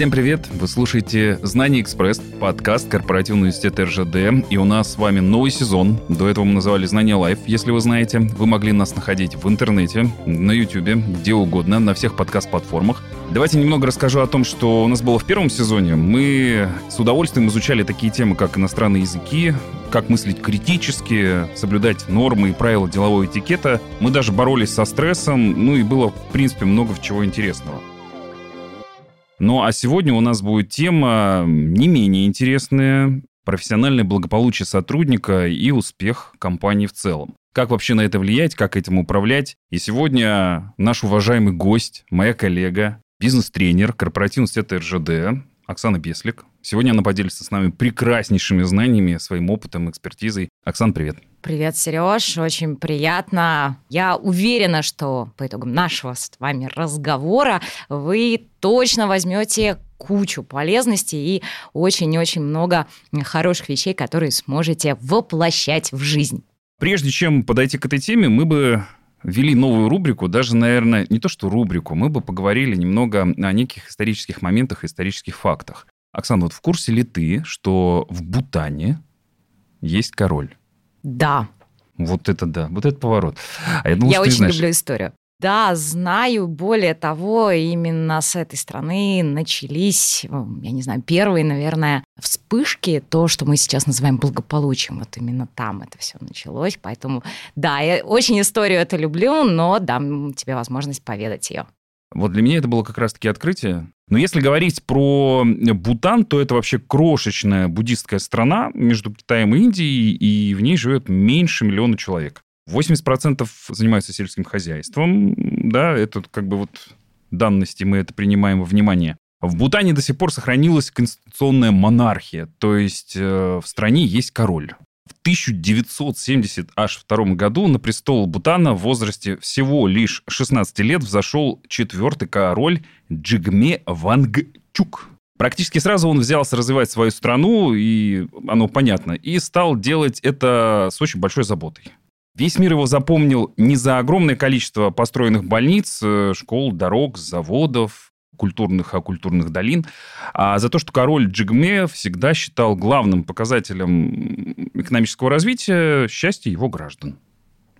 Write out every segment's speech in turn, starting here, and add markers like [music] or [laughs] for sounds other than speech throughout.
Всем привет! Вы слушаете «Знание Экспресс», подкаст корпоративного университета РЖД. И у нас с вами новый сезон. До этого мы называли «Знание Лайф», если вы знаете. Вы могли нас находить в интернете, на YouTube, где угодно, на всех подкаст-платформах. Давайте немного расскажу о том, что у нас было в первом сезоне. Мы с удовольствием изучали такие темы, как иностранные языки, как мыслить критически, соблюдать нормы и правила делового этикета. Мы даже боролись со стрессом, ну и было, в принципе, много чего интересного. Ну а сегодня у нас будет тема не менее интересная профессиональное благополучие сотрудника и успех компании в целом. Как вообще на это влиять, как этим управлять? И сегодня наш уважаемый гость, моя коллега, бизнес-тренер корпоративного университета РЖД Оксана Беслик. Сегодня она поделится с нами прекраснейшими знаниями, своим опытом, экспертизой. Оксан, привет. Привет, Сереж, очень приятно. Я уверена, что по итогам нашего с вами разговора вы точно возьмете кучу полезностей и очень-очень много хороших вещей, которые сможете воплощать в жизнь. Прежде чем подойти к этой теме, мы бы ввели новую рубрику, даже, наверное, не то что рубрику, мы бы поговорили немного о неких исторических моментах, исторических фактах. Оксана, вот в курсе ли ты, что в Бутане есть король? Да. Вот это да, вот это поворот. А я думал, я очень знаешь... люблю историю. Да, знаю. Более того, именно с этой страны начались, я не знаю, первые, наверное, вспышки, то, что мы сейчас называем благополучием. Вот именно там это все началось. Поэтому, да, я очень историю это люблю, но дам тебе возможность поведать ее. Вот для меня это было как раз-таки открытие. Но если говорить про Бутан, то это вообще крошечная буддистская страна между Китаем и Индией, и в ней живет меньше миллиона человек. 80% занимаются сельским хозяйством, да, это как бы вот данности, мы это принимаем во внимание. В Бутане до сих пор сохранилась конституционная монархия, то есть э, в стране есть король. В 1972 году на престол Бутана в возрасте всего лишь 16 лет взошел четвертый король Джигме Вангчук. Практически сразу он взялся развивать свою страну, и оно понятно, и стал делать это с очень большой заботой. Весь мир его запомнил не за огромное количество построенных больниц, э, школ, дорог, заводов, культурных, оккультурных долин, а за то, что король Джигме всегда считал главным показателем экономического развития счастье его граждан.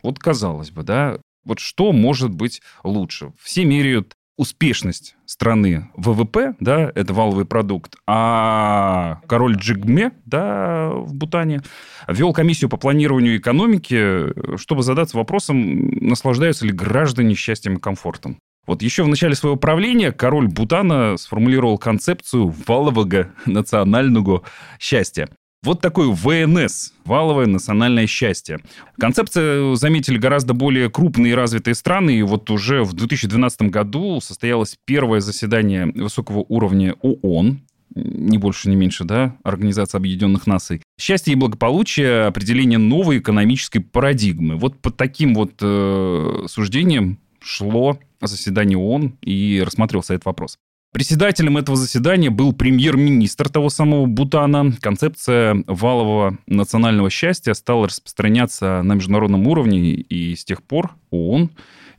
Вот казалось бы, да, вот что может быть лучше? Все меряют успешность страны ВВП, да, это валовый продукт, а король Джигме, да, в Бутане, вел комиссию по планированию экономики, чтобы задаться вопросом, наслаждаются ли граждане счастьем и комфортом. Вот еще в начале своего правления король Бутана сформулировал концепцию валового [laughs] национального счастья. Вот такой ВНС – валовое национальное счастье. Концепция заметили гораздо более крупные и развитые страны, и вот уже в 2012 году состоялось первое заседание высокого уровня ООН, не больше, не меньше, да, Организация Объединенных Наций. Счастье и благополучие – определение новой экономической парадигмы. Вот под таким вот э, суждением шло заседание ООН и рассматривался этот вопрос. Председателем этого заседания был премьер-министр того самого Бутана. Концепция валового национального счастья стала распространяться на международном уровне, и с тех пор ООН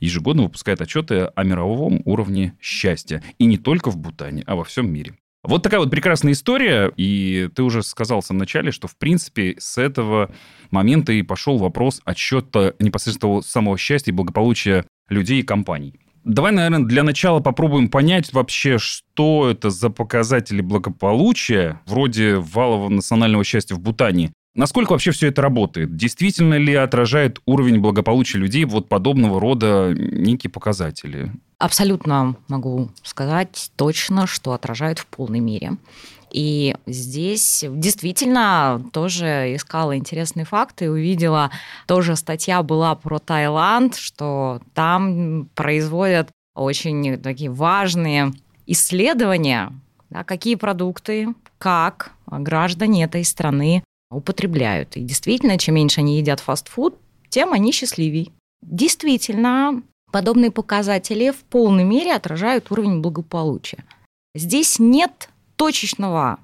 ежегодно выпускает отчеты о мировом уровне счастья. И не только в Бутане, а во всем мире. Вот такая вот прекрасная история, и ты уже сказал в самом начале, что, в принципе, с этого момента и пошел вопрос отсчета непосредственно самого счастья и благополучия людей и компаний. Давай, наверное, для начала попробуем понять вообще, что это за показатели благополучия, вроде валового национального счастья в Бутане. Насколько вообще все это работает? Действительно ли отражает уровень благополучия людей вот подобного рода некие показатели? Абсолютно могу сказать точно, что отражает в полной мере. И здесь действительно тоже искала интересные факты, увидела, тоже статья была про Таиланд, что там производят очень такие важные исследования, да, какие продукты, как граждане этой страны употребляют. И действительно, чем меньше они едят фастфуд, тем они счастливее. Действительно, подобные показатели в полной мере отражают уровень благополучия. Здесь нет точечного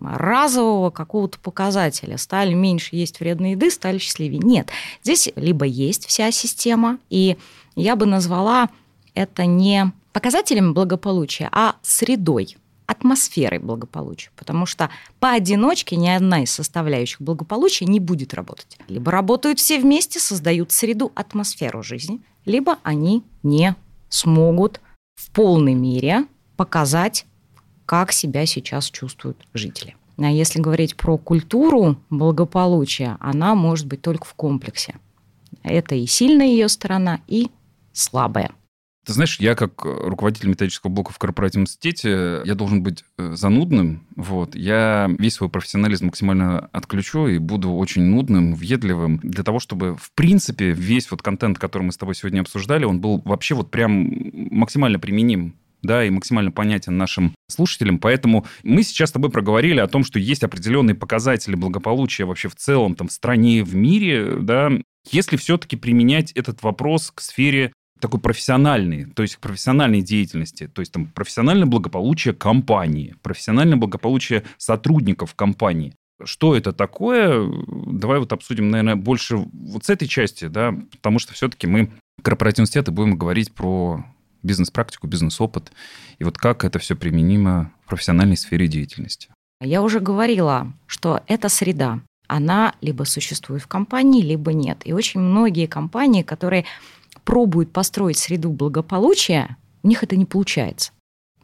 разового какого-то показателя. Стали меньше есть вредной еды, стали счастливее. Нет. Здесь либо есть вся система, и я бы назвала это не показателем благополучия, а средой. атмосферой благополучия, потому что поодиночке ни одна из составляющих благополучия не будет работать. Либо работают все вместе, создают среду, атмосферу жизни, либо они не смогут в полной мере показать, как себя сейчас чувствуют жители. А если говорить про культуру благополучия, она может быть только в комплексе. Это и сильная ее сторона, и слабая. Ты знаешь, я как руководитель методического блока в корпоративном университете, я должен быть э, занудным. Вот. Я весь свой профессионализм максимально отключу и буду очень нудным, въедливым, для того, чтобы, в принципе, весь вот контент, который мы с тобой сегодня обсуждали, он был вообще вот прям максимально применим да, и максимально понятен нашим слушателям. Поэтому мы сейчас с тобой проговорили о том, что есть определенные показатели благополучия вообще в целом там в стране, в мире, да, если все-таки применять этот вопрос к сфере такой профессиональный, то есть к профессиональной деятельности, то есть там профессиональное благополучие компании, профессиональное благополучие сотрудников компании. Что это такое? Давай вот обсудим, наверное, больше вот с этой части, да, потому что все-таки мы корпоративный и будем говорить про бизнес-практику, бизнес-опыт, и вот как это все применимо в профессиональной сфере деятельности. Я уже говорила, что это среда. Она либо существует в компании, либо нет. И очень многие компании, которые пробуют построить среду благополучия, у них это не получается.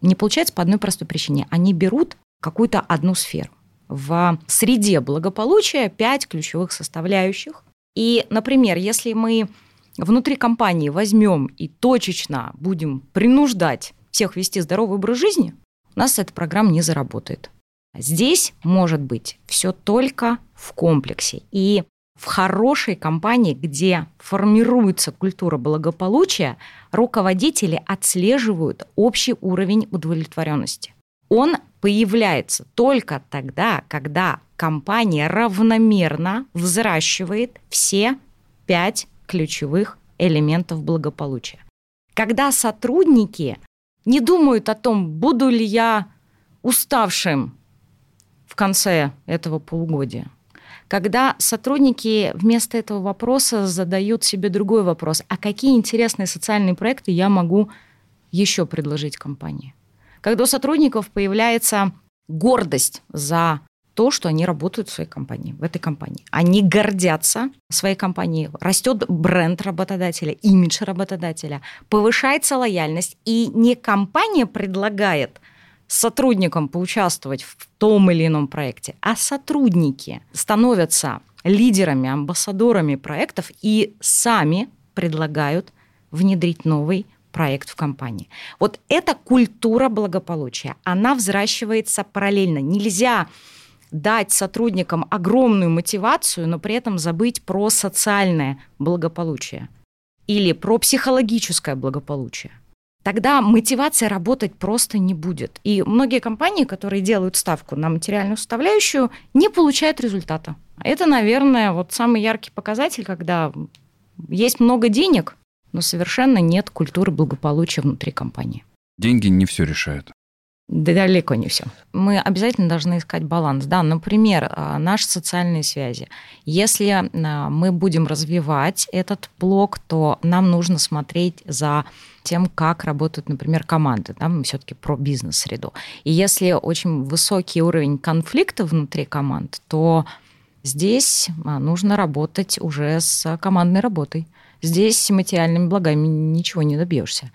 Не получается по одной простой причине. Они берут какую-то одну сферу. В среде благополучия пять ключевых составляющих. И, например, если мы внутри компании возьмем и точечно будем принуждать всех вести здоровый образ жизни, у нас эта программа не заработает. Здесь может быть все только в комплексе. И в хорошей компании, где формируется культура благополучия, руководители отслеживают общий уровень удовлетворенности. Он появляется только тогда, когда компания равномерно взращивает все пять ключевых элементов благополучия. Когда сотрудники не думают о том, буду ли я уставшим в конце этого полугодия, когда сотрудники вместо этого вопроса задают себе другой вопрос, а какие интересные социальные проекты я могу еще предложить компании? Когда у сотрудников появляется гордость за то, что они работают в своей компании, в этой компании. Они гордятся своей компанией, растет бренд работодателя, имидж работодателя, повышается лояльность, и не компания предлагает сотрудникам поучаствовать в том или ином проекте, а сотрудники становятся лидерами, амбассадорами проектов и сами предлагают внедрить новый проект в компании. Вот эта культура благополучия, она взращивается параллельно. Нельзя дать сотрудникам огромную мотивацию, но при этом забыть про социальное благополучие или про психологическое благополучие тогда мотивация работать просто не будет. И многие компании, которые делают ставку на материальную составляющую, не получают результата. Это, наверное, вот самый яркий показатель, когда есть много денег, но совершенно нет культуры благополучия внутри компании. Деньги не все решают. Да далеко не все. Мы обязательно должны искать баланс. Да, например, а, наши социальные связи. Если а, мы будем развивать этот блок, то нам нужно смотреть за тем, как работают, например, команды. Да, мы все-таки про бизнес-среду. И если очень высокий уровень конфликта внутри команд, то здесь а, нужно работать уже с командной работой. Здесь материальными благами ничего не добьешься.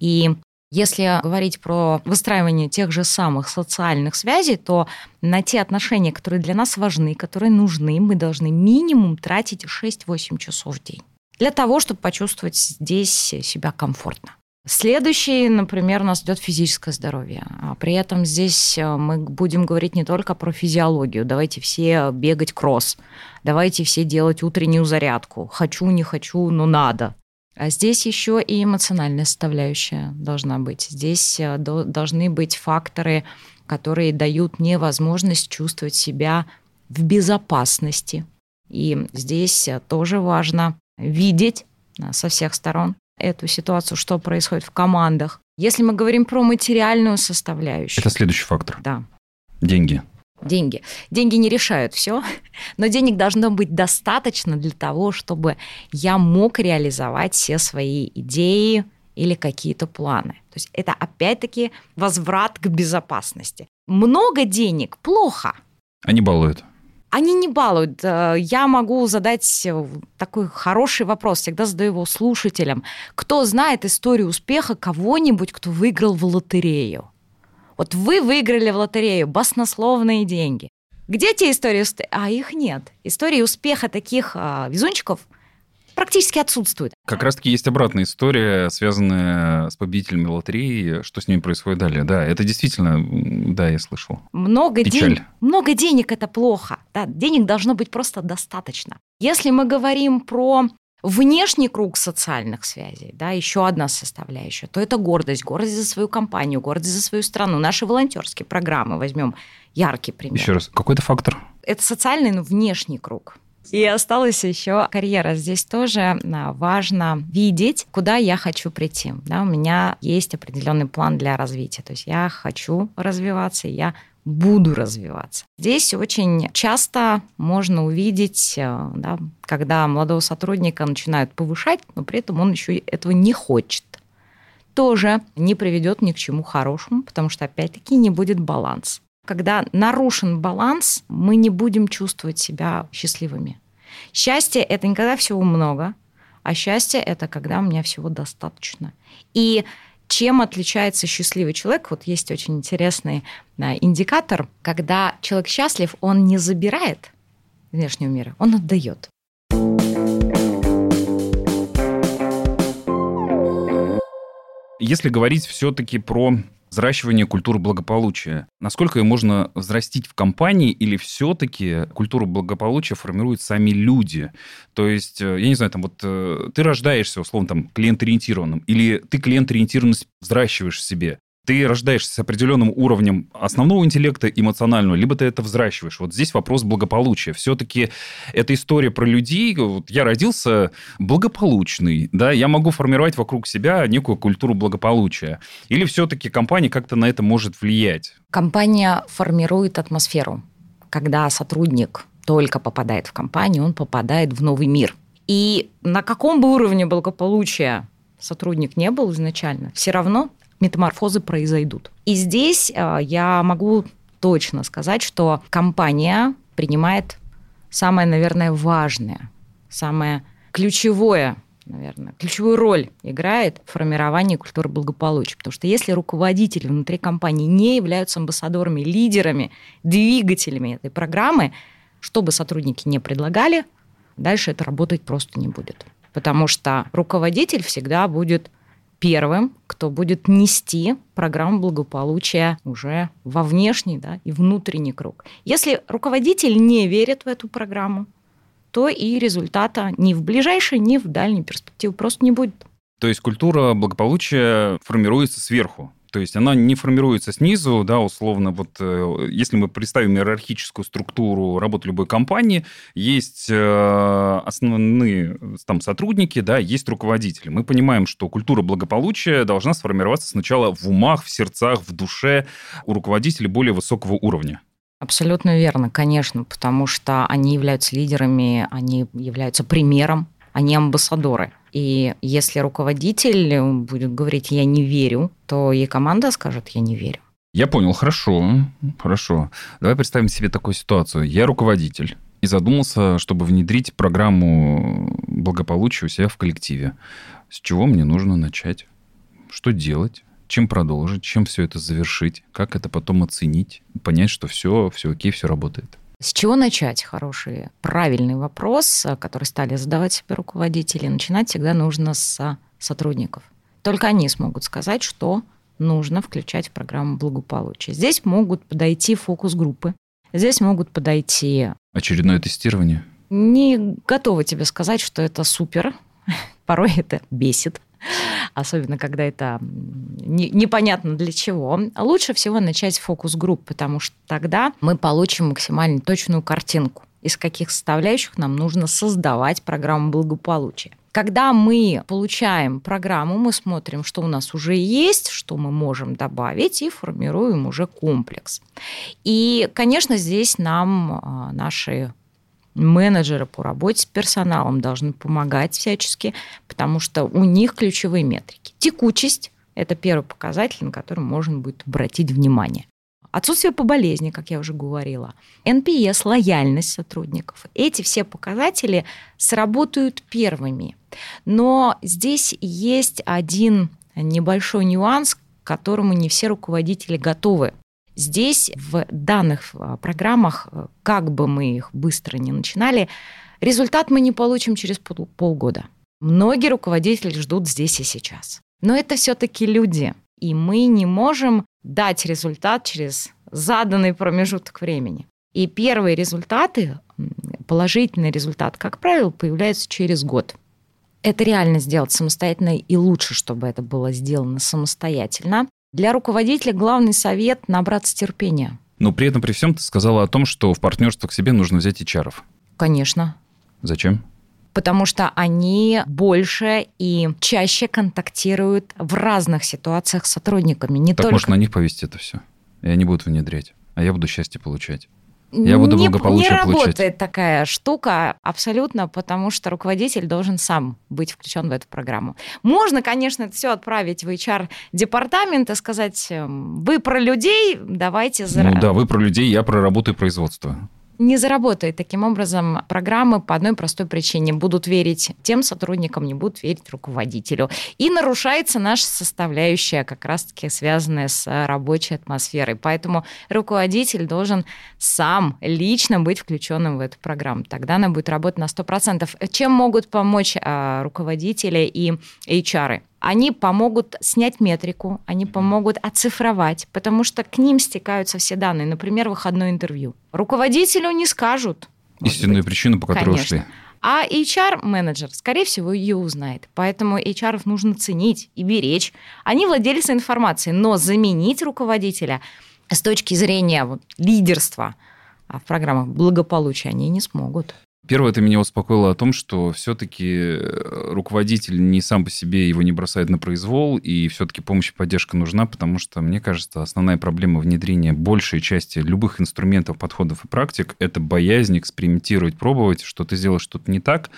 И если говорить про выстраивание тех же самых социальных связей, то на те отношения, которые для нас важны, которые нужны, мы должны минимум тратить 6-8 часов в день для того, чтобы почувствовать здесь себя комфортно. Следующий, например, у нас идет физическое здоровье. А при этом здесь э, мы будем говорить не только про физиологию. Давайте все бегать кросс. Давайте все делать утреннюю зарядку. Хочу, не хочу, но надо. А здесь еще и эмоциональная составляющая должна быть. Здесь э, должны быть факторы, которые дают мне возможность чувствовать себя в безопасности. И здесь э, тоже важно видеть э, со всех сторон эту ситуацию, что происходит в командах. Если мы говорим про материальную составляющую. Это следующий фактор. Да. Деньги деньги. Деньги не решают все, [laughs] но денег должно быть достаточно для того, чтобы я мог реализовать все свои идеи или какие-то планы. То есть это опять-таки возврат к безопасности. Много денег плохо. Они балуют. Они не балуют. Э, я могу задать такой хороший вопрос, всегда задаю его слушателям. Кто знает историю успеха кого-нибудь, кто выиграл в лотерею? Вот вы выиграли в лотерею баснословные деньги. Где те истории? А их нет. Истории успеха таких а, везунчиков практически отсутствует. Как раз-таки есть обратная история, связанная с победителями лотереи, что с ними происходит далее. Да, это действительно, да, я слышал. Много, денег, много денег – это плохо. Да, денег должно быть просто достаточно. Если мы говорим про внешний круг социальных связей, да, еще одна составляющая, то это гордость. Гордость за свою компанию, гордость за свою страну. Наши волонтерские программы, возьмем яркий пример. Еще раз, какой-то фактор? Это социальный, но внешний круг. И осталась еще карьера. Здесь тоже а, важно видеть, куда я хочу прийти. Да, у меня есть определенный план для развития. То есть я хочу развиваться, я буду развиваться. Здесь очень часто можно увидеть, а, да, когда молодого сотрудника начинают повышать, но при этом он еще этого не хочет тоже не приведет ни к чему хорошему, потому что, опять-таки, не будет баланса. Когда нарушен баланс, мы не будем чувствовать себя счастливыми. Счастье – это не когда всего много, а счастье – это когда у меня всего достаточно. И чем отличается счастливый человек? Вот есть очень интересный индикатор, когда человек счастлив, он не забирает внешнего мира, он отдает. Если говорить все-таки про взращивание культуры благополучия. Насколько ее можно взрастить в компании или все-таки культуру благополучия формируют сами люди? То есть, э, я не знаю, там вот э, ты рождаешься, условно, там, клиент-ориентированным, или ты клиент-ориентированность взращиваешь в себе ты рождаешься с определенным уровнем основного интеллекта эмоционального, либо ты это взращиваешь. Вот здесь вопрос благополучия. Все-таки эта история про людей. Вот я родился благополучный, да, я могу формировать вокруг себя некую культуру благополучия. Или все-таки компания как-то на это может влиять? Компания формирует атмосферу. Когда сотрудник только попадает в компанию, он попадает в новый мир. И на каком бы уровне благополучия сотрудник не был изначально, все равно метаморфозы произойдут. И здесь э, я могу точно сказать, что компания принимает самое, наверное, важное, самое ключевое наверное, ключевую роль играет в формировании культуры благополучия. Потому что если руководители внутри компании не являются амбассадорами, лидерами, двигателями этой программы, что бы сотрудники не предлагали, дальше это работать просто не будет. Потому что руководитель всегда будет первым, кто будет нести программу благополучия уже во внешний да, и внутренний круг. Если руководитель не верит в эту программу, то и результата ни в ближайшей, ни в дальней перспективе просто не будет. То есть культура благополучия формируется сверху. То есть она не формируется снизу, да, условно, вот э, если мы представим иерархическую структуру работы любой компании, есть э, основные там сотрудники, да, есть руководители. Мы понимаем, что культура благополучия должна сформироваться сначала в умах, в сердцах, в душе у руководителей более высокого уровня. Абсолютно верно, конечно, потому что они являются лидерами, они являются примером, они амбассадоры. И если руководитель будет говорить «я не верю», то и команда скажет «я не верю». Я понял, хорошо, хорошо. Давай представим себе такую ситуацию. Я руководитель и задумался, чтобы внедрить программу благополучия у себя в коллективе. С чего мне нужно начать? Что делать? Чем продолжить? Чем все это завершить? Как это потом оценить? Понять, что все, все окей, все работает. С чего начать? Хороший, правильный вопрос, э, который стали задавать себе руководители. Начинать всегда нужно с сотрудников. Только они смогут сказать, что нужно включать в программу благополучия. Здесь могут подойти фокус-группы, здесь могут подойти... Очередное тестирование? Не готова тебе сказать, что это супер. [laughs] Порой это бесит особенно когда это не, непонятно для чего, лучше всего начать фокус-групп, потому что тогда мы получим максимально точную картинку, из каких составляющих нам нужно создавать программу благополучия. Когда мы получаем программу, мы смотрим, что у нас уже есть, что мы можем добавить, и формируем уже комплекс. И, конечно, здесь нам а, наши менеджеры по работе с персоналом должны помогать всячески, потому что у них ключевые метрики. Текучесть – это первый показатель, на который можно будет обратить внимание. Отсутствие по болезни, как я уже говорила. NPS, лояльность сотрудников. Эти все показатели сработают первыми. Но здесь есть один небольшой нюанс, к которому не все руководители готовы. Здесь в данных а, программах, э, как бы мы их быстро не начинали, результат мы не получим через полгода. Многие руководители ждут здесь и сейчас. Но это все-таки люди, и мы не можем дать результат через заданный промежуток времени. И первые результаты, положительный результат, как правило, появляются через год. Это реально сделать самостоятельно, и лучше, чтобы это было сделано самостоятельно. Для руководителя главный совет – набраться терпения. Но при этом, при всем, ты сказала о том, что в партнерство к себе нужно взять HR. Конечно. Зачем? Потому что они больше и чаще контактируют в разных ситуациях с сотрудниками. Не так только... может на них повести это все? И они будут внедрять. А я буду счастье получать. Я буду не, благополучие не получать. работает такая штука абсолютно, потому что руководитель должен сам быть включен в эту программу. Можно, конечно, это все отправить в HR-департамент и сказать, эм, вы про людей, давайте... Ну да, вы про людей, я про работу и производство не заработает. Таким образом, программы по одной простой причине будут верить тем сотрудникам, не будут верить руководителю. И нарушается наша составляющая, как раз-таки связанная с рабочей атмосферой. Поэтому руководитель должен сам лично быть включенным в эту программу. Тогда она будет работать на 100%. Чем могут помочь а, руководители и HR? Они помогут снять метрику, они помогут оцифровать, потому что к ним стекаются все данные, например, выходное интервью. Руководителю не скажут. Истинную быть. причину, по которой Конечно. ушли. А HR-менеджер, скорее всего, ее узнает. Поэтому HR нужно ценить и беречь. Они владельцы информации, но заменить руководителя с точки зрения вот, лидерства в программах благополучия они не смогут. Первое, это меня успокоило о том, что все-таки э, руководитель не сам по себе его не бросает на произвол, и все-таки помощь и поддержка нужна, потому что, мне кажется, основная проблема внедрения большей части любых инструментов, подходов и практик – это боязнь экспериментировать, пробовать, что ты сделаешь что-то не так,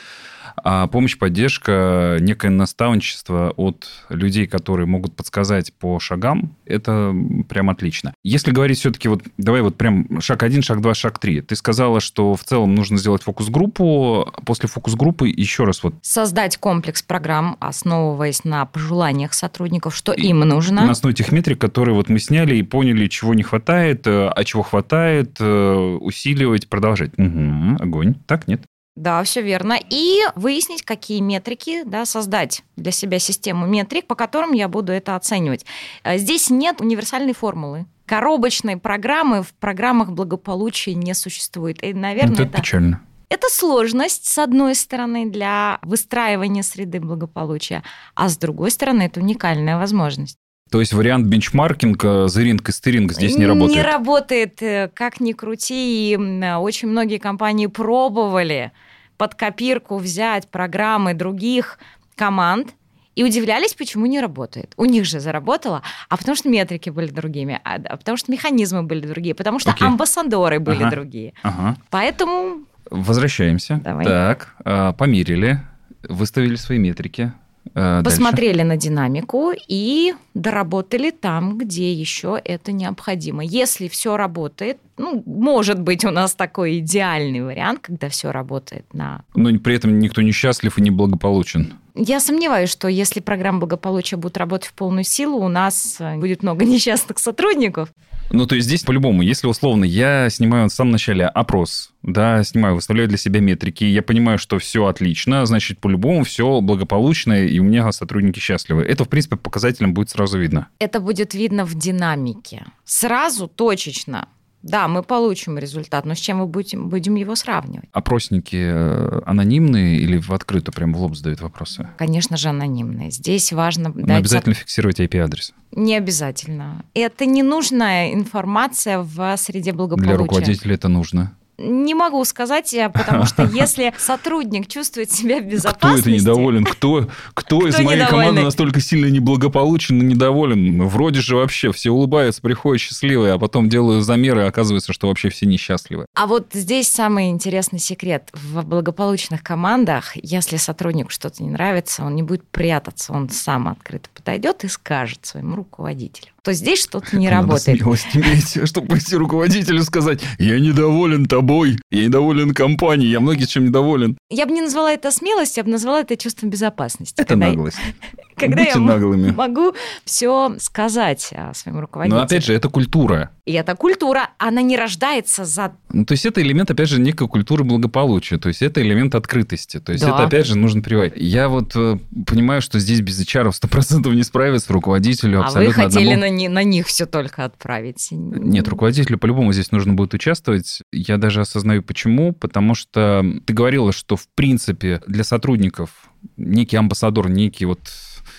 а помощь, поддержка, некое наставничество от людей, которые могут подсказать по шагам, это прям отлично. Если говорить все-таки вот, давай вот прям шаг один, шаг два, шаг три. Ты сказала, что в целом нужно сделать фокус-группу. После фокус-группы еще раз вот... Создать комплекс программ, основываясь на пожеланиях сотрудников, что и им нужно. На основе тех метрик, которые вот мы сняли и поняли, чего не хватает, э, а чего хватает, э, усиливать, продолжать. Угу, огонь. Так, нет? Да, все верно. И выяснить, какие метрики, да, создать для себя систему метрик, по которым я буду это оценивать. Э, здесь нет универсальной формулы. Коробочной программы в программах благополучия не существует. И, наверное, это, это печально. Это сложность, с одной стороны, для выстраивания среды благополучия, а с другой стороны, это уникальная возможность. То есть вариант бенчмаркинга, зеринг и стыринг здесь не работает? Не работает, э, как ни крути. И очень многие компании пробовали под копирку взять программы других команд и удивлялись, почему не работает. У них же заработало, а потому что метрики были другими, а, а потому что механизмы были другие, потому что okay. амбассадоры были ага. другие. Ага. Поэтому... Возвращаемся. Давай. Так, а, померили, выставили свои метрики. А, Посмотрели дальше. на динамику и доработали там, где еще это необходимо. Если все работает, ну, может быть, у нас такой идеальный вариант, когда все работает на... Но при этом никто не счастлив и не благополучен. Я сомневаюсь, что если программа благополучия будет работать в полную силу, у нас э, будет много [laughs] несчастных сотрудников. Ну, то есть здесь по-любому, если условно я снимаю в самом начале опрос, да, снимаю, выставляю для себя метрики, я понимаю, что все отлично, значит, по-любому все благополучно, и у меня сотрудники счастливы. Это, в принципе, показателем будет сразу видно. Это будет видно в динамике. Сразу, точечно. Да, мы получим результат, но с чем мы будем, будем его сравнивать? Опросники э, анонимные или в открыто прям в лоб задают вопросы? Конечно же, анонимные. Здесь важно... Но дать... обязательно фиксировать IP-адрес? Не обязательно. Это ненужная информация в среде благополучия. Для руководителя это нужно. Не могу сказать, потому что [laughs] если сотрудник чувствует себя в безопасности... Кто это недоволен? Кто, кто, из моей команды настолько сильно неблагополучен и недоволен? Вроде же вообще все улыбаются, приходят счастливые, а потом делают замеры, и оказывается, что вообще все несчастливы. А вот здесь самый интересный секрет. В благополучных командах, если сотруднику что-то не нравится, он не будет прятаться, он сам открыто подойдет и скажет своему руководителю то здесь что-то не Надо работает. смелость чтобы пойти руководителю сказать, я недоволен тобой, я недоволен компанией, я многие чем недоволен. Я бы не назвала это смелостью, я бы назвала это чувством безопасности. Это когда наглость. [laughs] Когда Будьте я наглыми. могу все сказать своему руководителю. Но опять же, это культура. И эта культура, она не рождается за... Ну, то есть это элемент, опять же, некой культуры благополучия, то есть это элемент открытости, то есть да. это, опять же, нужно приводить. Я вот э, понимаю, что здесь без HR 100% не справиться руководителю а вы хотели одному... на, на них все только отправить? Нет, руководителю по-любому здесь нужно будет участвовать. Я даже осознаю, почему. Потому что ты говорила, что, в принципе, для сотрудников некий амбассадор, некий вот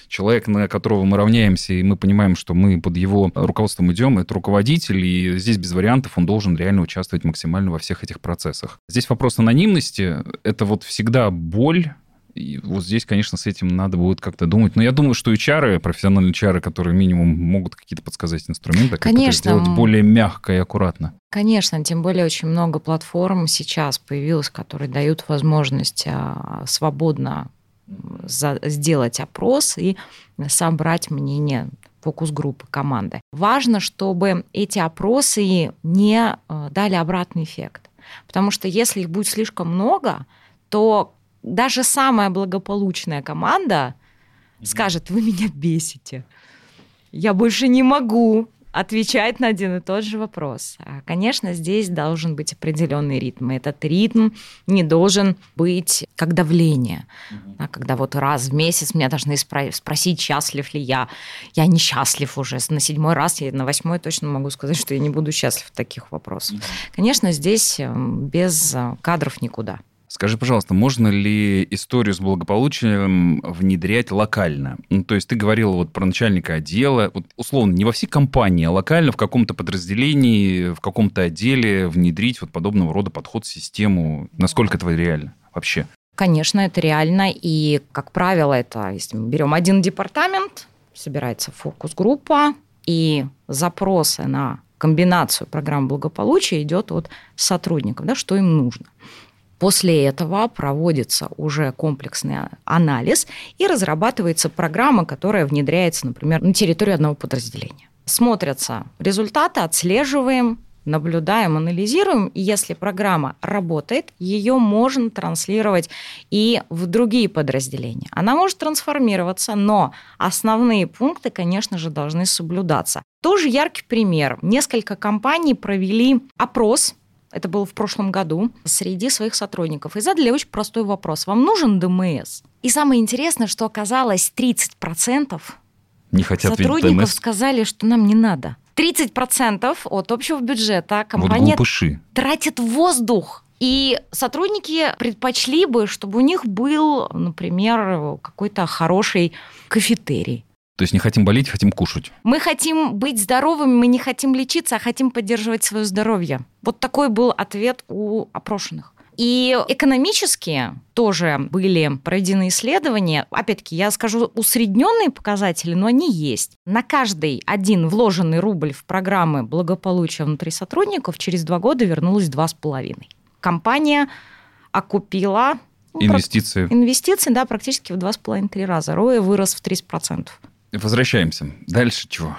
человек, на которого мы равняемся, и мы понимаем, что мы под его руководством идем, это руководитель, и здесь без вариантов он должен реально участвовать максимально во всех этих процессах. Здесь вопрос анонимности, это вот всегда боль, и вот здесь, конечно, с этим надо будет как-то думать. Но я думаю, что HR, профессиональные HR, которые минимум могут какие-то подсказать инструменты, конечно. как это сделать более мягко и аккуратно. Конечно, тем более очень много платформ сейчас появилось, которые дают возможность а, свободно за, сделать опрос и собрать мнение фокус-группы команды. Важно, чтобы эти опросы не э, дали обратный эффект. Потому что если их будет слишком много, то даже самая благополучная команда скажет, вы меня бесите. Я больше не могу отвечать на один и тот же вопрос. А, конечно, здесь должен быть определенный ритм. И этот ритм не должен быть как давление. Да, когда вот раз в месяц меня должны спросить, счастлив ли я. Я несчастлив уже. На седьмой раз, я на восьмой точно могу сказать, что я не буду счастлив в таких вопросах. Конечно, здесь эм, без э, кадров никуда. Скажи, пожалуйста, можно ли историю с благополучием внедрять локально? Ну, то есть ты говорил вот про начальника отдела, вот условно, не во всей компании, а локально в каком-то подразделении, в каком-то отделе внедрить вот подобного рода подход, систему. Насколько это реально вообще? Конечно, это реально. И, как правило, это, если мы берем один департамент, собирается фокус-группа, и запросы на комбинацию программ благополучия идет от сотрудников, да, что им нужно. После этого проводится уже комплексный анализ и разрабатывается программа, которая внедряется, например, на территорию одного подразделения. Смотрятся результаты, отслеживаем, наблюдаем, анализируем, и если программа работает, ее можно транслировать и в другие подразделения. Она может трансформироваться, но основные пункты, конечно же, должны соблюдаться. Тоже яркий пример. Несколько компаний провели опрос это было в прошлом году, среди своих сотрудников. И задали очень простой вопрос. Вам нужен ДМС? И самое интересное, что оказалось 30% не хотят сотрудников сказали, что нам не надо. 30% от общего бюджета компания вот тратит воздух. И сотрудники предпочли бы, чтобы у них был, например, какой-то хороший кафетерий то есть не хотим болеть, хотим кушать. Мы хотим быть здоровыми, мы не хотим лечиться, а хотим поддерживать свое здоровье. Вот такой был ответ у опрошенных. И экономически тоже были проведены исследования. Опять-таки, я скажу усредненные показатели, но они есть. На каждый один вложенный рубль в программы благополучия внутри сотрудников через два года вернулось два с половиной. Компания окупила инвестиции. Инвестиции, да, практически в два с половиной-три раза. Роя вырос в 30%. Возвращаемся. Дальше чего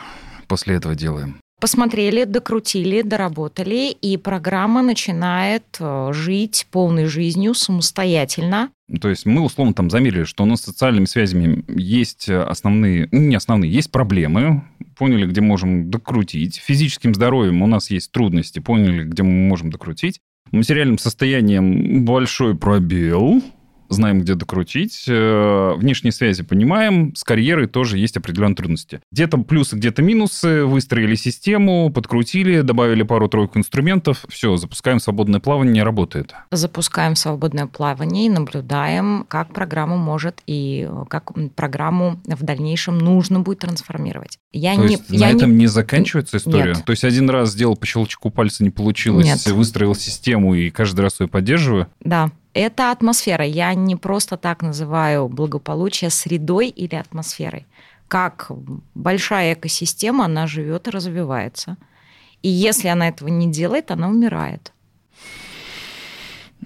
после этого делаем? Посмотрели, докрутили, доработали, и программа начинает э, жить полной жизнью самостоятельно. То есть мы условно там замерили, что у нас с социальными связями есть основные, ну, не основные, есть проблемы, поняли, где можем докрутить. Физическим здоровьем у нас есть трудности, поняли, где мы можем докрутить. Материальным состоянием большой пробел, знаем, где докрутить. Э, внешние связи понимаем. С карьерой тоже есть определенные трудности. Где-то плюсы, где-то минусы. Выстроили систему, подкрутили, добавили пару-тройку инструментов. Все, запускаем свободное плавание, работает. Запускаем свободное плавание и наблюдаем, как программу может и как программу в дальнейшем нужно будет трансформировать. Я То не, есть я на этом не, не заканчивается история? Нет. То есть один раз сделал по щелчку пальца, не получилось, Нет. выстроил систему и каждый раз ее поддерживаю? Да. Это атмосфера. Я не просто так называю благополучие средой или атмосферой. Как большая экосистема, она живет и развивается. И если она этого не делает, она умирает.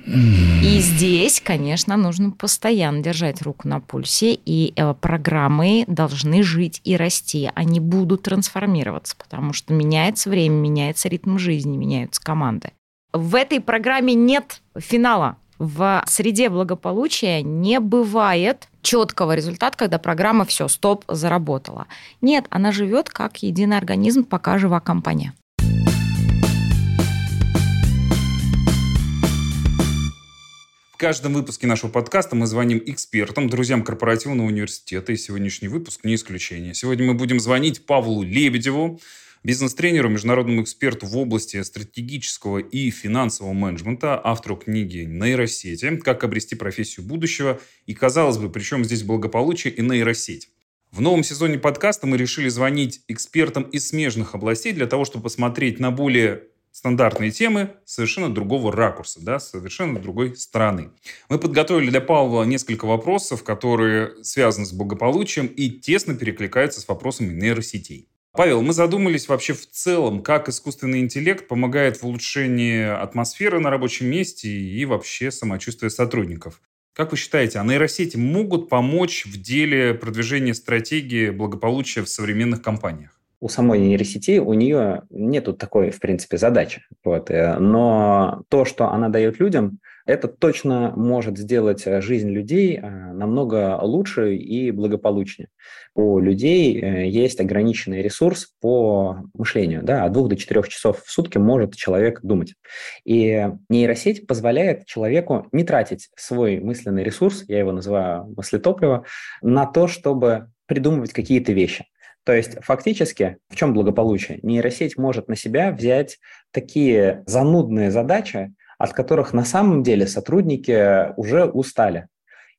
И здесь, конечно, нужно постоянно держать руку на пульсе, и э, программы должны жить и расти, они будут трансформироваться, потому что меняется время, меняется ритм жизни, меняются команды. В этой программе нет финала. В среде благополучия не бывает четкого результата, когда программа все, стоп, заработала. Нет, она живет как единый организм, пока жива компания. каждом выпуске нашего подкаста мы звоним экспертам, друзьям корпоративного университета, и сегодняшний выпуск не исключение. Сегодня мы будем звонить Павлу Лебедеву, бизнес-тренеру, международному эксперту в области стратегического и финансового менеджмента, автору книги «Нейросети. Как обрести профессию будущего». И, казалось бы, причем здесь благополучие и нейросеть. В новом сезоне подкаста мы решили звонить экспертам из смежных областей для того, чтобы посмотреть на более стандартные темы совершенно другого ракурса, да, совершенно другой стороны. Мы подготовили для Павла несколько вопросов, которые связаны с благополучием и тесно перекликаются с вопросами нейросетей. Павел, мы задумались вообще в целом, как искусственный интеллект помогает в улучшении атмосферы на рабочем месте и вообще самочувствия сотрудников. Как вы считаете, а нейросети могут помочь в деле продвижения стратегии благополучия в современных компаниях? у самой нейросети, у нее нету такой, в принципе, задачи. Вот. Э, но то, что она дает людям, это точно может сделать э, жизнь людей э, намного лучше и благополучнее. У людей есть ограниченный ресурс по мышлению. Да, от двух до четырех часов в сутки может человек думать. И нейросеть позволяет человеку не тратить свой мысленный ресурс, я его называю мыслетопливо, на то, чтобы придумывать какие-то вещи. То есть фактически в чем благополучие? Нейросеть может на себя взять такие занудные задачи, от которых на самом деле сотрудники уже устали.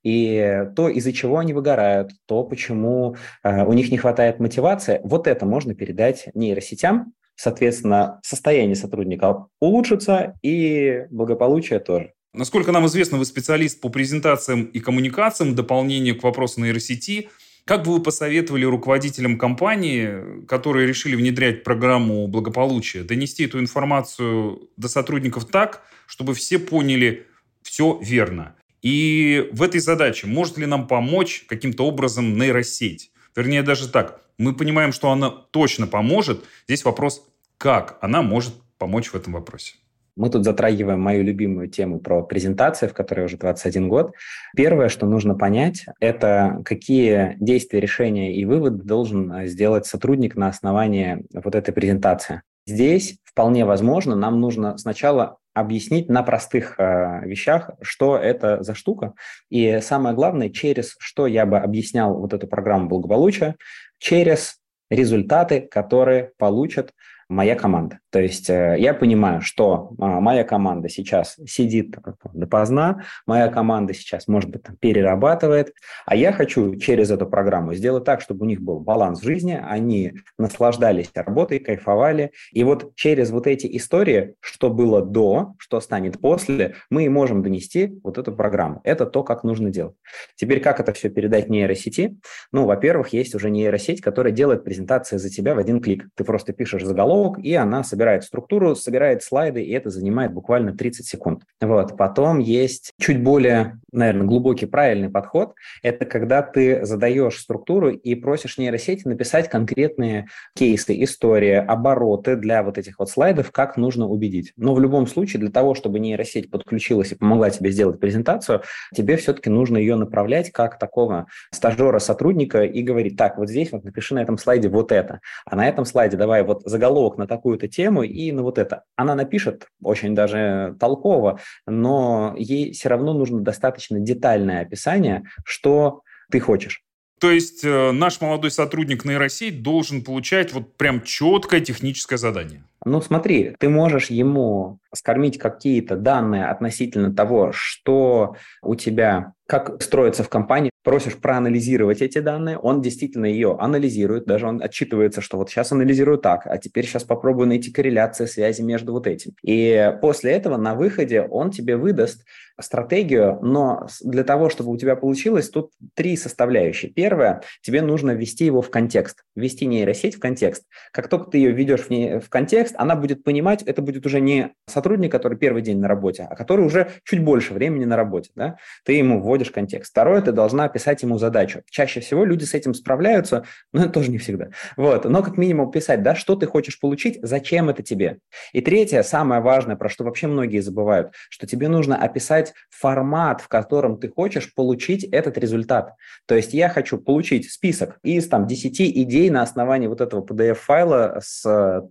И то, из-за чего они выгорают, то, почему э, у них не хватает мотивации, вот это можно передать нейросетям. Соответственно, состояние сотрудника улучшится и благополучие тоже. Насколько нам известно, вы специалист по презентациям и коммуникациям, дополнение к вопросу нейросети – как бы вы посоветовали руководителям компании, которые решили внедрять программу благополучия, донести эту информацию до сотрудников так, чтобы все поняли все верно? И в этой задаче может ли нам помочь каким-то образом нейросеть? Вернее, даже так, мы понимаем, что она точно поможет. Здесь вопрос, как она может помочь в этом вопросе. Мы тут затрагиваем мою любимую тему про презентации, в которой уже 21 год. Первое, что нужно понять, это какие действия, решения и выводы должен э, сделать сотрудник на основании вот этой презентации. Здесь вполне возможно, нам нужно сначала объяснить на простых э, вещах, что это за штука. И самое главное, через что я бы объяснял вот эту программу благополучия, через результаты, которые получат моя команда. То есть э, я понимаю, что а, моя команда сейчас сидит допоздна, моя команда сейчас, может быть, там, перерабатывает, а я хочу через эту программу сделать так, чтобы у них был баланс в жизни, они наслаждались работой, кайфовали. И вот через вот эти истории, что было до, что станет после, мы и можем донести вот эту программу. Это то, как нужно делать. Теперь как это все передать нейросети? Ну, во-первых, есть уже нейросеть, которая делает презентации за тебя в один клик. Ты просто пишешь заголовок, и она собирает структуру, собирает слайды, и это занимает буквально 30 секунд. Вот. Потом есть чуть более, наверное, глубокий правильный подход. Это когда ты задаешь структуру и просишь нейросети написать конкретные кейсы, истории, обороты для вот этих вот слайдов, как нужно убедить. Но в любом случае для того, чтобы нейросеть подключилась и помогла тебе сделать презентацию, тебе все-таки нужно ее направлять как такого стажера, сотрудника и говорить, так, вот здесь вот напиши на этом слайде вот это, а на этом слайде давай вот заголовок заголовок на такую-то тему и на вот это. Она напишет очень даже толково, но ей все равно нужно достаточно детальное описание, что ты хочешь. То есть э, наш молодой сотрудник нейросеть должен получать вот прям четкое техническое задание. Ну, смотри, ты можешь ему скормить какие-то данные относительно того, что у тебя, как строится в компании, просишь проанализировать эти данные, он действительно ее анализирует, даже он отчитывается, что вот сейчас анализирую так, а теперь сейчас попробую найти корреляции, связи между вот этим. И после этого на выходе он тебе выдаст стратегию, но для того, чтобы у тебя получилось, тут три составляющие. Первое, тебе нужно ввести его в контекст, ввести нейросеть в контекст. Как только ты ее введешь в, не, в контекст, она будет понимать, это будет уже не сотрудник, который первый день на работе, а который уже чуть больше времени на работе. Да? Ты ему вводишь контекст. Второе, ты должна описать ему задачу. Чаще всего люди с этим справляются, но это тоже не всегда. Вот. Но как минимум писать, да, что ты хочешь получить, зачем это тебе. И третье, самое важное, про что вообще многие забывают, что тебе нужно описать формат, в котором ты хочешь получить этот результат. То есть я хочу получить список из там 10 идей на основании вот этого PDF-файла с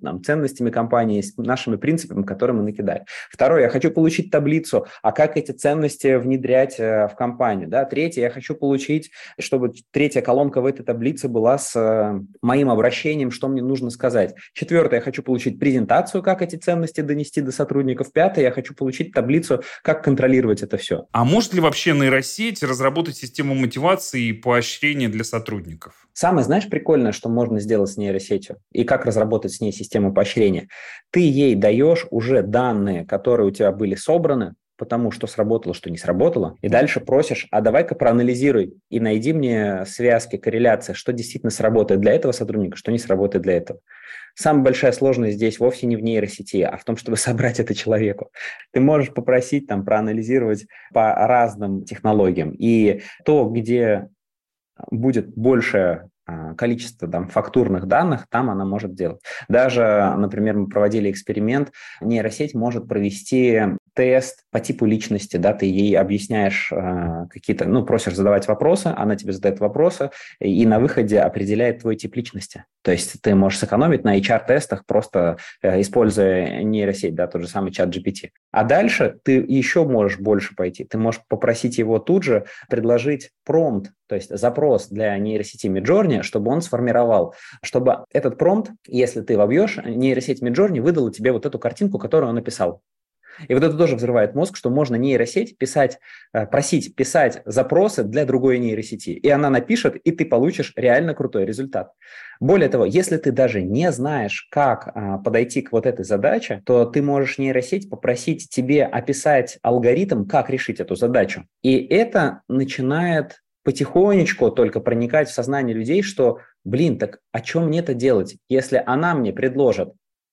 там, ценностями компании, с нашими принципами, которые мы накидали. Второе, я хочу получить таблицу, а как эти ценности внедрять э, в компанию. Да? Третье, я хочу получить, чтобы третья колонка в этой таблице была с э, моим обращением, что мне нужно сказать. Четвертое, я хочу получить презентацию, как эти ценности донести до сотрудников. Пятое, я хочу получить таблицу, как контролировать это все. А может ли вообще нейросеть разработать систему мотивации и поощрения для сотрудников? Самое, знаешь, прикольное, что можно сделать с нейросетью и как разработать с ней систему поощрения. Ты ей даешь уже данные, которые у тебя были собраны, потому что сработало, что не сработало, и дальше просишь, а давай-ка проанализируй и найди мне связки, корреляции, что действительно сработает для этого сотрудника, что не сработает для этого. Самая большая сложность здесь вовсе не в нейросети, а в том, чтобы [laughs] собрать это человеку. Ты можешь попросить там проанализировать по разным технологиям. И то, где будет больше а, количество там, фактурных данных, там она может делать. Даже, например, мы проводили эксперимент, нейросеть может провести тест по типу личности, да, ты ей объясняешь э, какие-то, ну, просишь задавать вопросы, она тебе задает вопросы, и на выходе определяет твой тип личности. То есть ты можешь сэкономить на HR-тестах, просто э, используя нейросеть, да, тот же самый чат GPT. А дальше ты еще можешь больше пойти. Ты можешь попросить его тут же предложить промпт, то есть запрос для нейросети Midjourney, чтобы он сформировал, чтобы этот промпт, если ты вобьешь, нейросеть Midjourney выдала тебе вот эту картинку, которую он написал. И вот это тоже взрывает мозг, что можно нейросеть писать, э, просить писать запросы для другой нейросети, и она напишет, и ты получишь реально крутой результат. Более того, если ты даже не знаешь, как а, подойти к вот этой задаче, то ты можешь нейросеть попросить тебе описать алгоритм, как решить эту задачу. И это начинает потихонечку только проникать в сознание людей, что, блин, так о чем мне это делать, если она мне предложит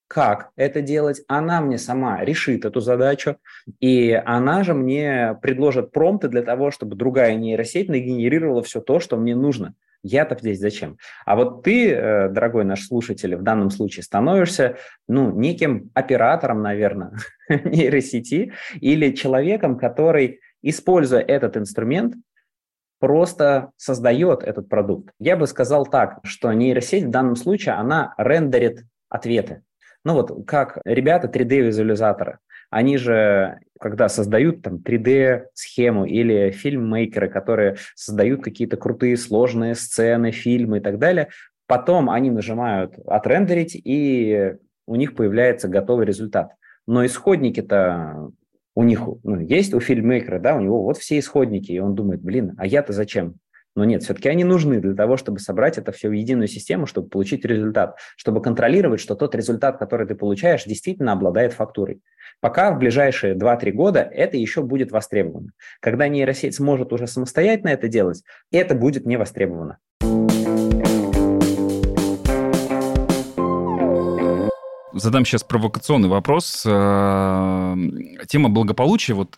как это делать, она мне сама решит эту задачу, и она же мне предложит промпты для того, чтобы другая нейросеть нагенерировала все то, что мне нужно. Я-то здесь зачем? А вот ты, э, дорогой наш слушатель, в данном случае становишься, ну, неким оператором, наверное, [laughs] нейросети или человеком, который, используя этот инструмент, просто создает этот продукт. Я бы сказал так, что нейросеть в данном случае, она рендерит ответы. Ну вот как ребята 3D-визуализаторы, они же, когда создают там 3D-схему или фильммейкеры, которые создают какие-то крутые сложные сцены, фильмы и так далее, потом они нажимают «отрендерить», и у них появляется готовый результат. Но исходники-то у них ну, есть у фильммейкера, да, у него вот все исходники, и он думает, блин, а я-то зачем? Но нет, все-таки они нужны для того, чтобы собрать это все в единую систему, чтобы получить результат, чтобы контролировать, что тот результат, который ты получаешь, действительно обладает фактурой. Пока в ближайшие 2-3 года это еще будет востребовано. Когда нейросеть сможет уже самостоятельно это делать, это будет не востребовано. Задам сейчас провокационный вопрос. Э, тема благополучия, вот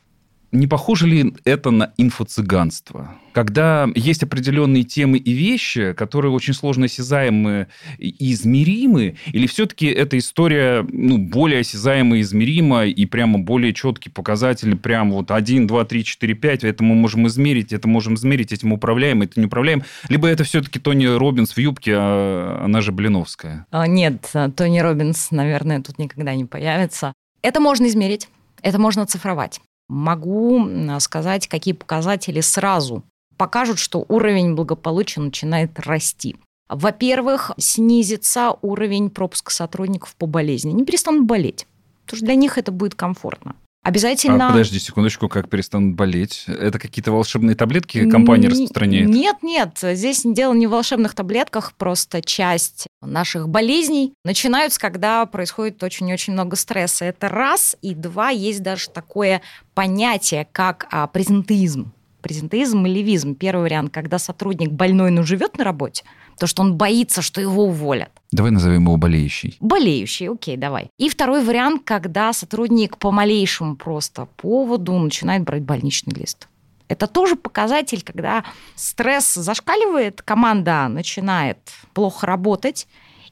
Не похоже ли это на инфо-цыганство? Когда есть определенные темы и вещи, которые очень сложно осязаемы и измеримы, или все-таки эта история ну, более осязаема и измерима, и прямо более четкие показатели, прям вот 1, 2, 3, 4, 5, это мы можем измерить, это можем измерить, этим управляем, это не управляем, либо это все-таки Тони Робинс в юбке, а она же Блиновская? А, нет, Тони Робинс, наверное, тут никогда не появится. Это можно измерить, это можно цифровать могу сказать, какие показатели сразу покажут, что уровень благополучия начинает расти. Во-первых, снизится уровень пропуска сотрудников по болезни. Они перестанут болеть, потому что для них это будет комфортно. Обязательно... А, подожди секундочку, как перестанут болеть? Это какие-то волшебные таблетки компания Н- распространяет? Нет, нет, здесь дело не в волшебных таблетках, просто часть наших болезней начинаются, когда происходит очень-очень много стресса. Это раз, и два, есть даже такое понятие, как а, презентеизм. Презентеизм и левизм. Первый вариант, когда сотрудник больной, но живет на работе, то, что он боится, что его уволят. Давай назовем его болеющий. Болеющий, окей, давай. И второй вариант, когда сотрудник по малейшему просто поводу начинает брать больничный лист. Это тоже показатель, когда стресс зашкаливает, команда начинает плохо работать,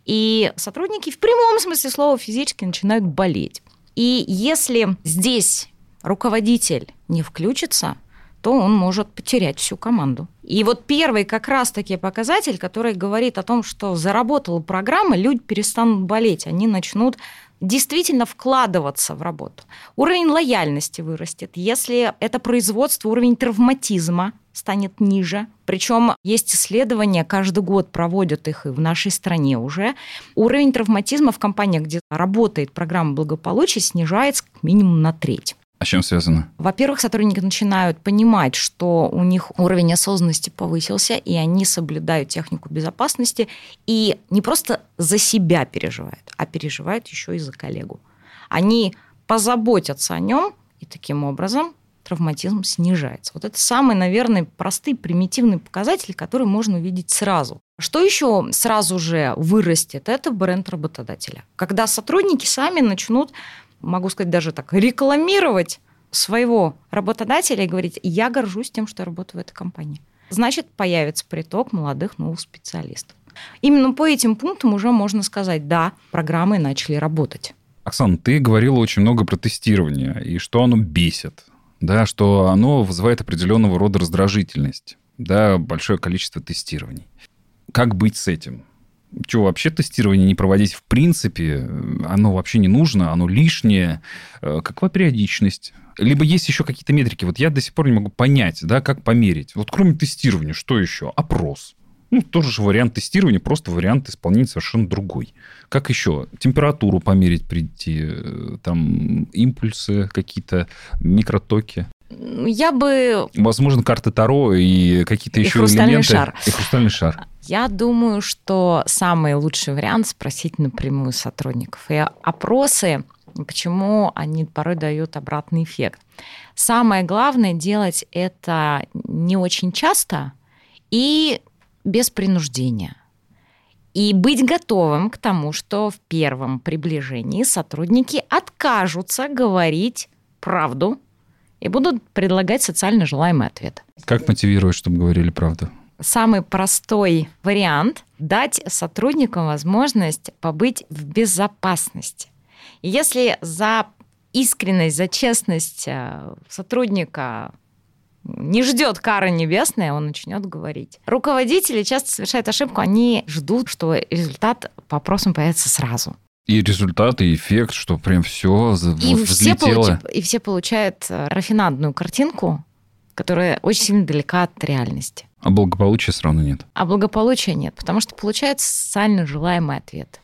и сотрудники в прямом смысле слова физически начинают болеть. И если здесь руководитель не включится, то он может потерять всю команду. И вот первый как раз-таки показатель, который говорит о том, что заработала программа, люди перестанут болеть, они начнут действительно вкладываться в работу. Уровень лояльности вырастет. Если это производство, уровень травматизма станет ниже. Причем есть исследования, каждый год проводят их и в нашей стране уже. Уровень травматизма в компаниях, где работает программа благополучия, снижается как минимум на треть. А чем связано? Во-первых, сотрудники начинают понимать, что у них уровень осознанности повысился, и они соблюдают технику безопасности, и не просто за себя переживают, а переживают еще и за коллегу. Они позаботятся о нем, и таким образом травматизм снижается. Вот это самый, наверное, простый, примитивный показатель, который можно увидеть сразу. Что еще сразу же вырастет? Это бренд работодателя. Когда сотрудники сами начнут могу сказать даже так, рекламировать своего работодателя и говорить, я горжусь тем, что я работаю в этой компании. Значит, появится приток молодых новых специалистов. Именно по этим пунктам уже можно сказать, да, программы начали работать. Оксана, ты говорила очень много про тестирование и что оно бесит, да, что оно вызывает определенного рода раздражительность, да, большое количество тестирований. Как быть с этим? Что, вообще тестирование не проводить в принципе? Оно вообще не нужно, оно лишнее. Э, какова периодичность? Либо есть еще какие-то метрики. Вот я до сих пор не могу понять, да, как померить. Вот кроме тестирования, что еще? Опрос. Ну, тоже же вариант тестирования, просто вариант исполнения совершенно другой. Как еще? Температуру померить прийти, э, там импульсы какие-то, микротоки. Я бы... Возможно, карты Таро и какие-то и еще элементы. Шар. И хрустальный шар. Я думаю, что самый лучший вариант спросить напрямую сотрудников. И опросы, почему они порой дают обратный эффект. Самое главное делать это не очень часто и без принуждения. И быть готовым к тому, что в первом приближении сотрудники откажутся говорить правду и будут предлагать социально желаемый ответ. Как мотивировать, чтобы говорили правду? самый простой вариант – дать сотрудникам возможность побыть в безопасности. И если за искренность, за честность э, сотрудника не ждет кары небесная, он начнет говорить. Руководители часто совершают ошибку, они ждут, что результат по вопросам появится сразу. И результат, и эффект, что прям все и все, получ... и все получают э, рафинадную картинку, которая очень сильно далека от реальности. А благополучия все равно нет. А благополучия нет, потому что получается социально желаемый ответ.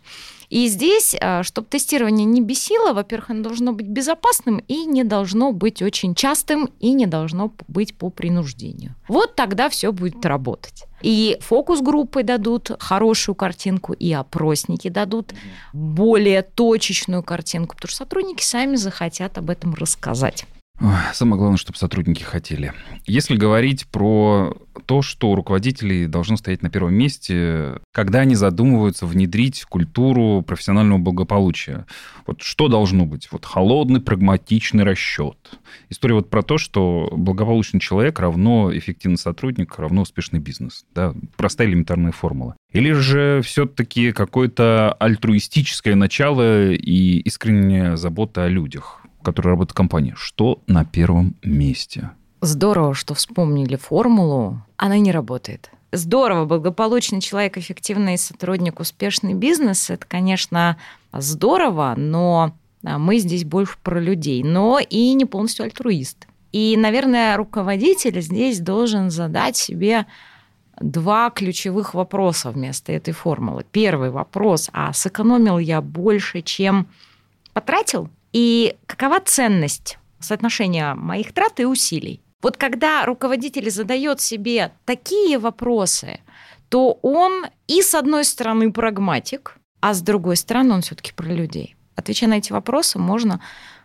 И здесь, а, чтобы тестирование не бесило, во-первых, оно должно быть безопасным и не должно быть очень частым и не должно быть по принуждению. Вот тогда все будет работать. И фокус-группы дадут хорошую картинку, и опросники дадут более точечную картинку, потому что сотрудники сами захотят об этом рассказать. Самое главное, чтобы сотрудники хотели. Если говорить про то, что у руководителей должно стоять на первом месте, когда они задумываются внедрить культуру профессионального благополучия, вот что должно быть? Вот холодный, прагматичный расчет. История вот про то, что благополучный человек равно эффективный сотрудник, равно успешный бизнес. Да? Простая элементарная формула. Или же все-таки какое-то альтруистическое начало и искренняя забота о людях? Который работает в компании, что на первом месте? Здорово, что вспомнили формулу. Она не работает. Здорово, благополучный человек, эффективный сотрудник, успешный бизнес. Это, конечно, здорово, но а, мы здесь больше про людей, но и не полностью альтруист. И, наверное, руководитель здесь должен задать себе два ключевых вопроса вместо этой формулы. Первый вопрос, а сэкономил я больше, чем потратил? И какова ценность соотношения моих трат и усилий? Вот когда руководитель задает себе такие вопросы, то он и с одной стороны прагматик, а с другой стороны он все-таки про людей. Отвечая на эти вопросы, можно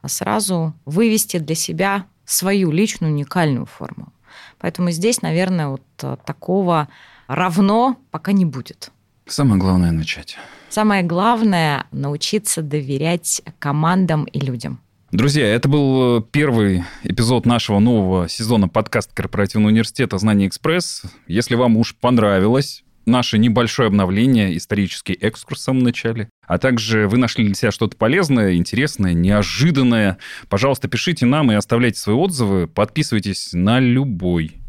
сразу вывести для себя свою личную уникальную форму. Поэтому здесь, наверное, вот такого равно пока не будет. Самое главное начать. Самое главное – научиться доверять командам и людям. Друзья, это был э, первый эпизод нашего нового сезона подкаста Корпоративного университета «Знание Экспресс». Если вам уж понравилось наше небольшое обновление, исторический экскурс в самом начале, а также вы нашли для себя что-то полезное, интересное, неожиданное, пожалуйста, пишите нам и оставляйте свои отзывы, подписывайтесь на любой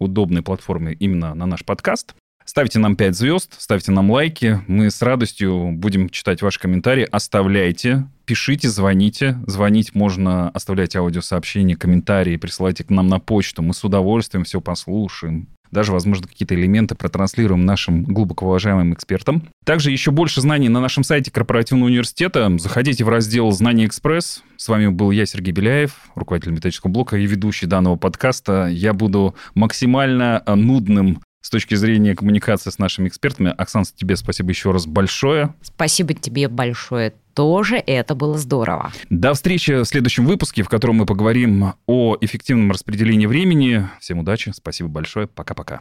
удобной платформе именно на наш подкаст. Ставьте нам 5 звезд, ставьте нам лайки. Мы с радостью будем читать ваши комментарии. Оставляйте, пишите, звоните. Звонить можно оставлять аудиосообщения, комментарии, присылайте к нам на почту. Мы с удовольствием все послушаем. Даже, возможно, какие-то элементы протранслируем нашим глубоко уважаемым экспертам. Также еще больше знаний на нашем сайте Корпоративного университета. Заходите в раздел «Знания Экспресс». С вами был я, Сергей Беляев, руководитель методического блока и ведущий данного подкаста. Я буду максимально нудным с точки зрения коммуникации с нашими экспертами. Оксана, тебе спасибо еще раз большое. Спасибо тебе большое тоже, это было здорово. До встречи в следующем выпуске, в котором мы поговорим о эффективном распределении времени. Всем удачи, спасибо большое, пока-пока.